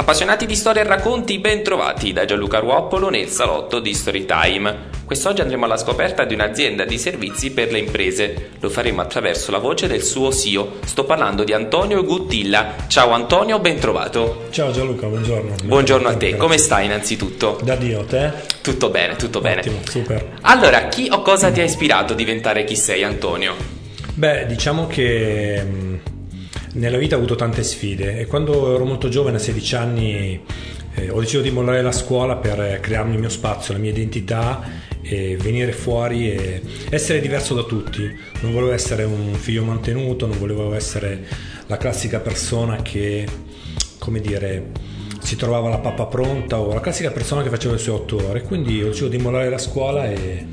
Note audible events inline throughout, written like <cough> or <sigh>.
Appassionati di storia e racconti, ben trovati da Gianluca Ruoppolo nel salotto di Storytime. Quest'oggi andremo alla scoperta di un'azienda di servizi per le imprese. Lo faremo attraverso la voce del suo CEO. Sto parlando di Antonio Guttilla. Ciao Antonio, ben trovato. Ciao Gianluca, buongiorno. Buongiorno a te, come stai innanzitutto? Da Dio, te? Tutto bene, tutto bene. Ottimo, super. Allora, chi o cosa ti ha ispirato a diventare chi sei Antonio? Beh, diciamo che mh, nella vita ho avuto tante sfide e quando ero molto giovane, a 16 anni, eh, ho deciso di mollare la scuola per eh, crearmi il mio spazio, la mia identità e venire fuori e essere diverso da tutti. Non volevo essere un figlio mantenuto, non volevo essere la classica persona che, come dire, si trovava la pappa pronta o la classica persona che faceva le sue otto ore. Quindi ho deciso di mollare la scuola e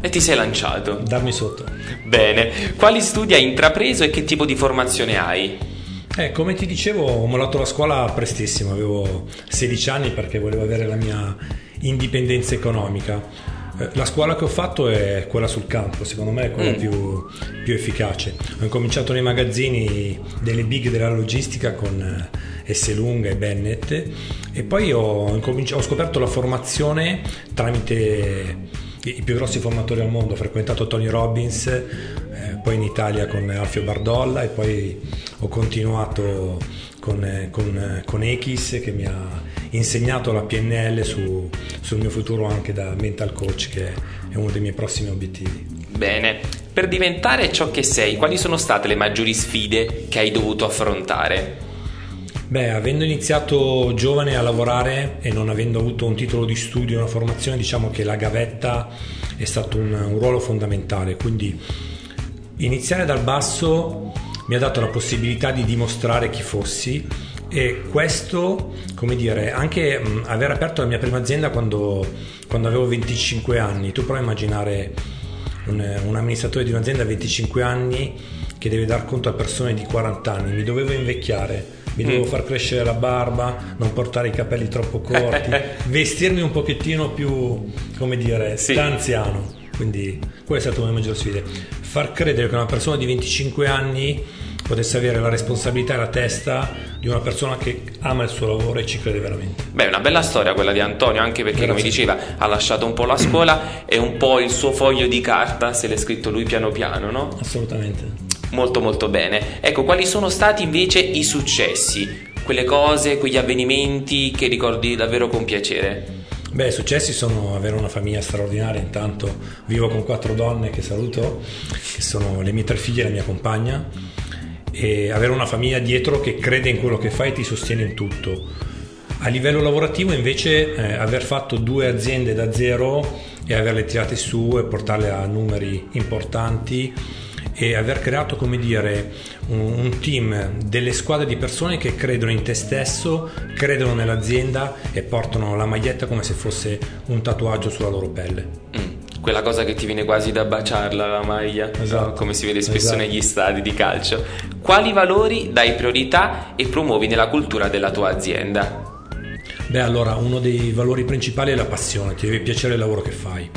E ti sei lanciato. darmi sotto. Bene, quali studi hai intrapreso e che tipo di formazione hai? Eh, come ti dicevo, ho mollato la scuola prestissimo, avevo 16 anni perché volevo avere la mia indipendenza economica. Eh, La scuola che ho fatto è quella sul campo, secondo me è quella Mm. più, più efficace. Ho incominciato nei magazzini delle big della logistica con eh, S. Lunga e Bennett e poi ho, ho scoperto la formazione tramite i più grossi formatori al mondo. Ho frequentato Tony Robbins, eh, poi in Italia con Alfio Bardolla e poi ho continuato con, eh, con, eh, con Ekis che mi ha insegnato la PNL su- sul mio futuro anche da mental coach che è uno dei miei prossimi obiettivi. Bene, per diventare ciò che sei, quali sono state le maggiori sfide che hai dovuto affrontare? Beh, avendo iniziato giovane a lavorare e non avendo avuto un titolo di studio, una formazione, diciamo che la gavetta è stato un, un ruolo fondamentale. Quindi iniziare dal basso mi ha dato la possibilità di dimostrare chi fossi e questo, come dire, anche mh, aver aperto la mia prima azienda quando, quando avevo 25 anni. Tu prova a immaginare un, un amministratore di un'azienda a 25 anni che deve dar conto a persone di 40 anni. Mi dovevo invecchiare, mi dovevo Mm. far crescere la barba, non portare i capelli troppo corti, <laughs> vestirmi un pochettino più, come dire, Sì. da anziano. Quindi questa è stata una delle maggiori sfide. Far credere che una persona di 25 anni potesse avere la responsabilità e la testa di una persona che ama il suo lavoro e ci crede veramente. Beh, è una bella storia quella di Antonio, anche perché, come Grazie. diceva, ha lasciato un po' la scuola e un po' il suo foglio di carta se l'è scritto lui piano piano, no? Assolutamente. Molto molto bene. Ecco, quali sono stati invece i successi? Quelle cose, quegli avvenimenti che ricordi davvero con piacere? Beh, i successi sono avere una famiglia straordinaria, intanto vivo con quattro donne che saluto, che sono le mie tre figlie e la mia compagna, e avere una famiglia dietro che crede in quello che fai e ti sostiene in tutto. A livello lavorativo invece eh, aver fatto due aziende da zero e averle tirate su e portarle a numeri importanti e aver creato, come dire, un, un team, delle squadre di persone che credono in te stesso, credono nell'azienda e portano la maglietta come se fosse un tatuaggio sulla loro pelle. Mm, quella cosa che ti viene quasi da baciarla la maglia, Esatto. come si vede spesso Esatto. negli stadi di calcio. Quali valori dai priorità e promuovi nella cultura della tua azienda? Beh, allora, uno dei valori principali è la passione, ti deve piacere il lavoro che fai.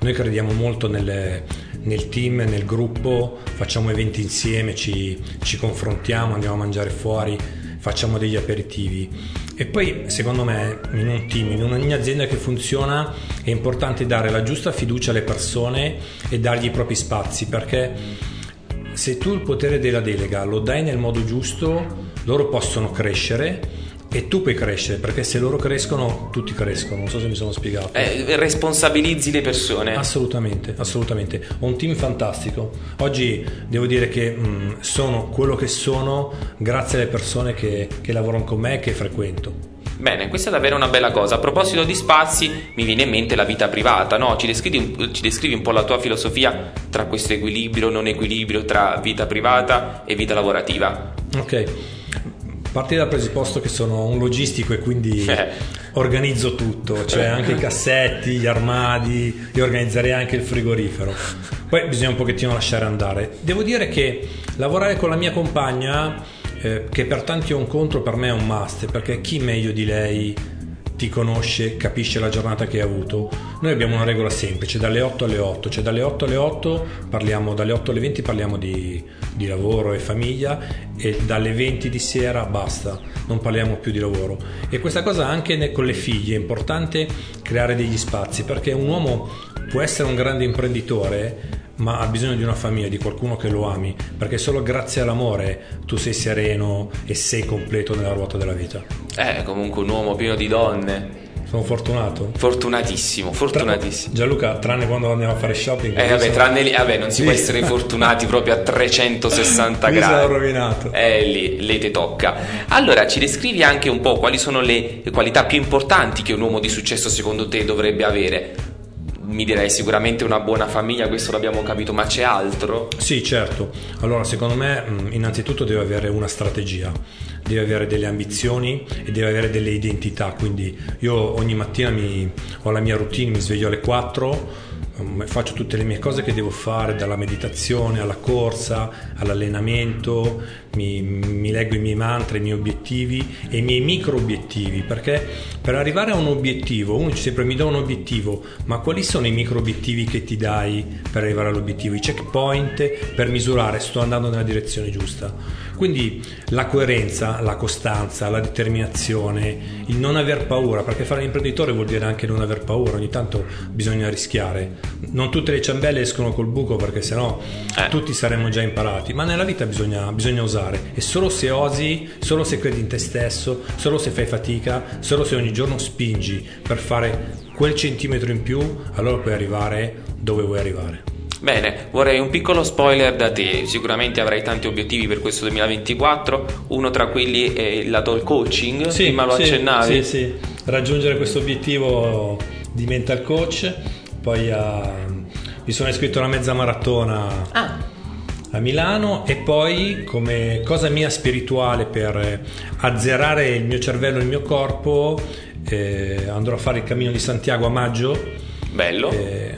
Noi crediamo molto nelle- nel team, nel gruppo, facciamo eventi insieme, ci, ci confrontiamo, andiamo a mangiare fuori, facciamo degli aperitivi. E poi, secondo me, in un team, in ogni azienda che funziona, è importante dare la giusta fiducia alle persone e dargli i propri spazi, perché se tu il potere della delega lo dai nel modo giusto, loro possono crescere e tu puoi crescere, perché se loro crescono, tutti crescono. Non so se mi sono spiegato. Eh, responsabilizzi le persone. Assolutamente, assolutamente. Ho un team fantastico. Oggi devo dire che mh, sono quello che sono grazie alle persone che, che lavorano con me e che frequento. Bene, questa è davvero una bella cosa. A proposito di spazi, mi viene in mente la vita privata, no? Ci descrivi, ci descrivi un po' la tua filosofia tra questo equilibrio, non equilibrio tra vita privata e vita lavorativa. Ok. Parti dal presupposto che sono un logistico e quindi <laughs> Eh. organizzo tutto, cioè anche i cassetti, gli armadi, io organizzerei anche il frigorifero. Poi bisogna un pochettino lasciare andare. Devo dire che lavorare con la mia compagna, eh, che per tanti è un contro, per me è un must, perché chi meglio di lei ti conosce, capisce la giornata che hai avuto. Noi abbiamo una regola semplice, dalle 8 alle 8, cioè dalle 8 alle 8 parliamo, dalle 8 alle 20 parliamo di, di lavoro e famiglia e dalle 20 di sera basta, non parliamo più di lavoro. E questa cosa anche con le figlie, è importante creare degli spazi perché un uomo può essere un grande imprenditore ma ha bisogno di una famiglia, di qualcuno che lo ami, perché solo grazie all'amore tu sei sereno e sei completo nella ruota della vita. Eh, comunque un uomo pieno di donne. Sono fortunato. Fortunatissimo, fortunatissimo. Gianluca, tranne quando andiamo a fare shopping. Eh, vabbè, tranne lì, vabbè, non si Sì. può essere fortunati proprio a 360 <laughs> Mi sono gradi. rovinato. Eh, lì, lì ti tocca. Allora, ci descrivi anche un po' quali sono le qualità più importanti che un uomo di successo secondo te dovrebbe avere? Mi direi sicuramente una buona famiglia, questo l'abbiamo capito, ma c'è altro? Sì, certo. Allora, secondo me, mh, innanzitutto deve avere una strategia, deve avere delle ambizioni e deve avere delle identità. Quindi io ogni mattina mi, ho la mia routine, mi sveglio alle 4, um, faccio tutte le mie cose che devo fare, dalla meditazione alla corsa, all'allenamento, mi, mi leggo i miei mantra, i miei obiettivi e i miei micro obiettivi, perché per arrivare a un obiettivo, uno dice sempre mi do un obiettivo, ma quali sono i micro obiettivi che ti dai per arrivare all'obiettivo, i checkpoint per misurare sto andando nella direzione giusta. Quindi la coerenza, la costanza, la determinazione, il non aver paura, perché fare l'imprenditore vuol dire anche non aver paura, ogni tanto bisogna rischiare. Non tutte le ciambelle escono col buco perché sennò Eh. tutti saremmo già imparati, ma nella vita bisogna, bisogna osare e solo se osi, solo se credi in te stesso, solo se fai fatica, solo se ogni giorno spingi per fare quel centimetro in più, allora puoi arrivare dove vuoi arrivare. Bene, vorrei un piccolo spoiler da te. Sicuramente avrai tanti obiettivi per questo 2024. Uno tra quelli è il lato del coaching. Prima lo sì, accennavi. Sì, sì. Raggiungere questo obiettivo di mental coach, poi ah, mi sono iscritto alla mezza maratona Ah, a Milano e poi come cosa mia spirituale per eh, azzerare il mio cervello e il mio corpo eh, andrò a fare il cammino di Santiago a maggio bello. eh,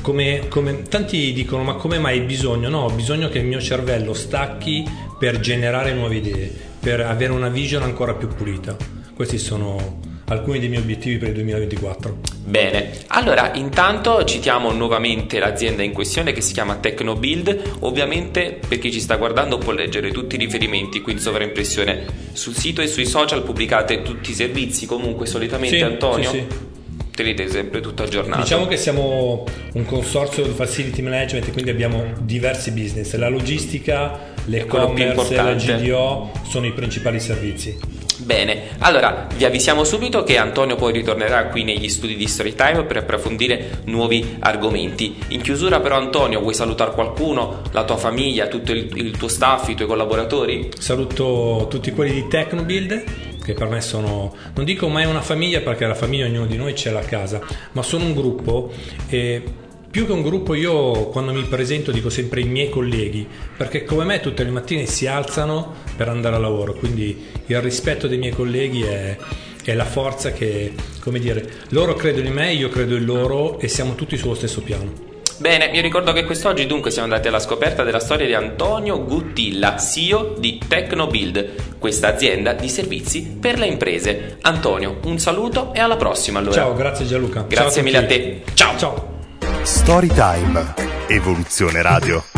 come, come- tanti dicono ma come mai hai bisogno? No, ho bisogno che il mio cervello stacchi per generare nuove idee, per avere una vision ancora più pulita. Questi sono alcuni dei miei obiettivi per il 2024. Bene, allora intanto citiamo nuovamente l'azienda in questione che si chiama Tecnobuild, ovviamente per chi ci sta guardando può leggere tutti i riferimenti qui in sovraimpressione sul sito e sui social pubblicate tutti i servizi, comunque solitamente Sì, Antonio sì, tenete sempre tutto aggiornato. Diciamo che siamo un consorzio di facility management e quindi abbiamo diversi business. La logistica, l'e-commerce, la. GDO sono i principali servizi. Bene, allora vi avvisiamo subito che Antonio poi ritornerà qui negli studi di Storytime per approfondire nuovi argomenti. In chiusura però Antonio vuoi salutare qualcuno, la tua famiglia, tutto il, il tuo staff, i tuoi collaboratori? Saluto tutti quelli di Tecnobuild che per me sono, non dico mai una famiglia perché la famiglia ognuno di noi ce l'ha a casa, ma sono un gruppo e più che un gruppo io quando mi presento dico sempre i miei colleghi, perché come me tutte le mattine si alzano per andare a lavoro, quindi il rispetto dei miei colleghi è, è la forza che, come dire, loro credono in me, io credo in loro e siamo tutti sullo stesso piano. Bene, vi ricordo che quest'oggi dunque siamo andati alla scoperta della storia di Antonio Guttilla, CEO di Tecnobuild, questa azienda di servizi per le imprese. Antonio, un saluto e alla prossima allora. Ciao, grazie Gianluca. Grazie Ciao mille a te. Ciao. Ciao. Storytime. Evoluzione Radio.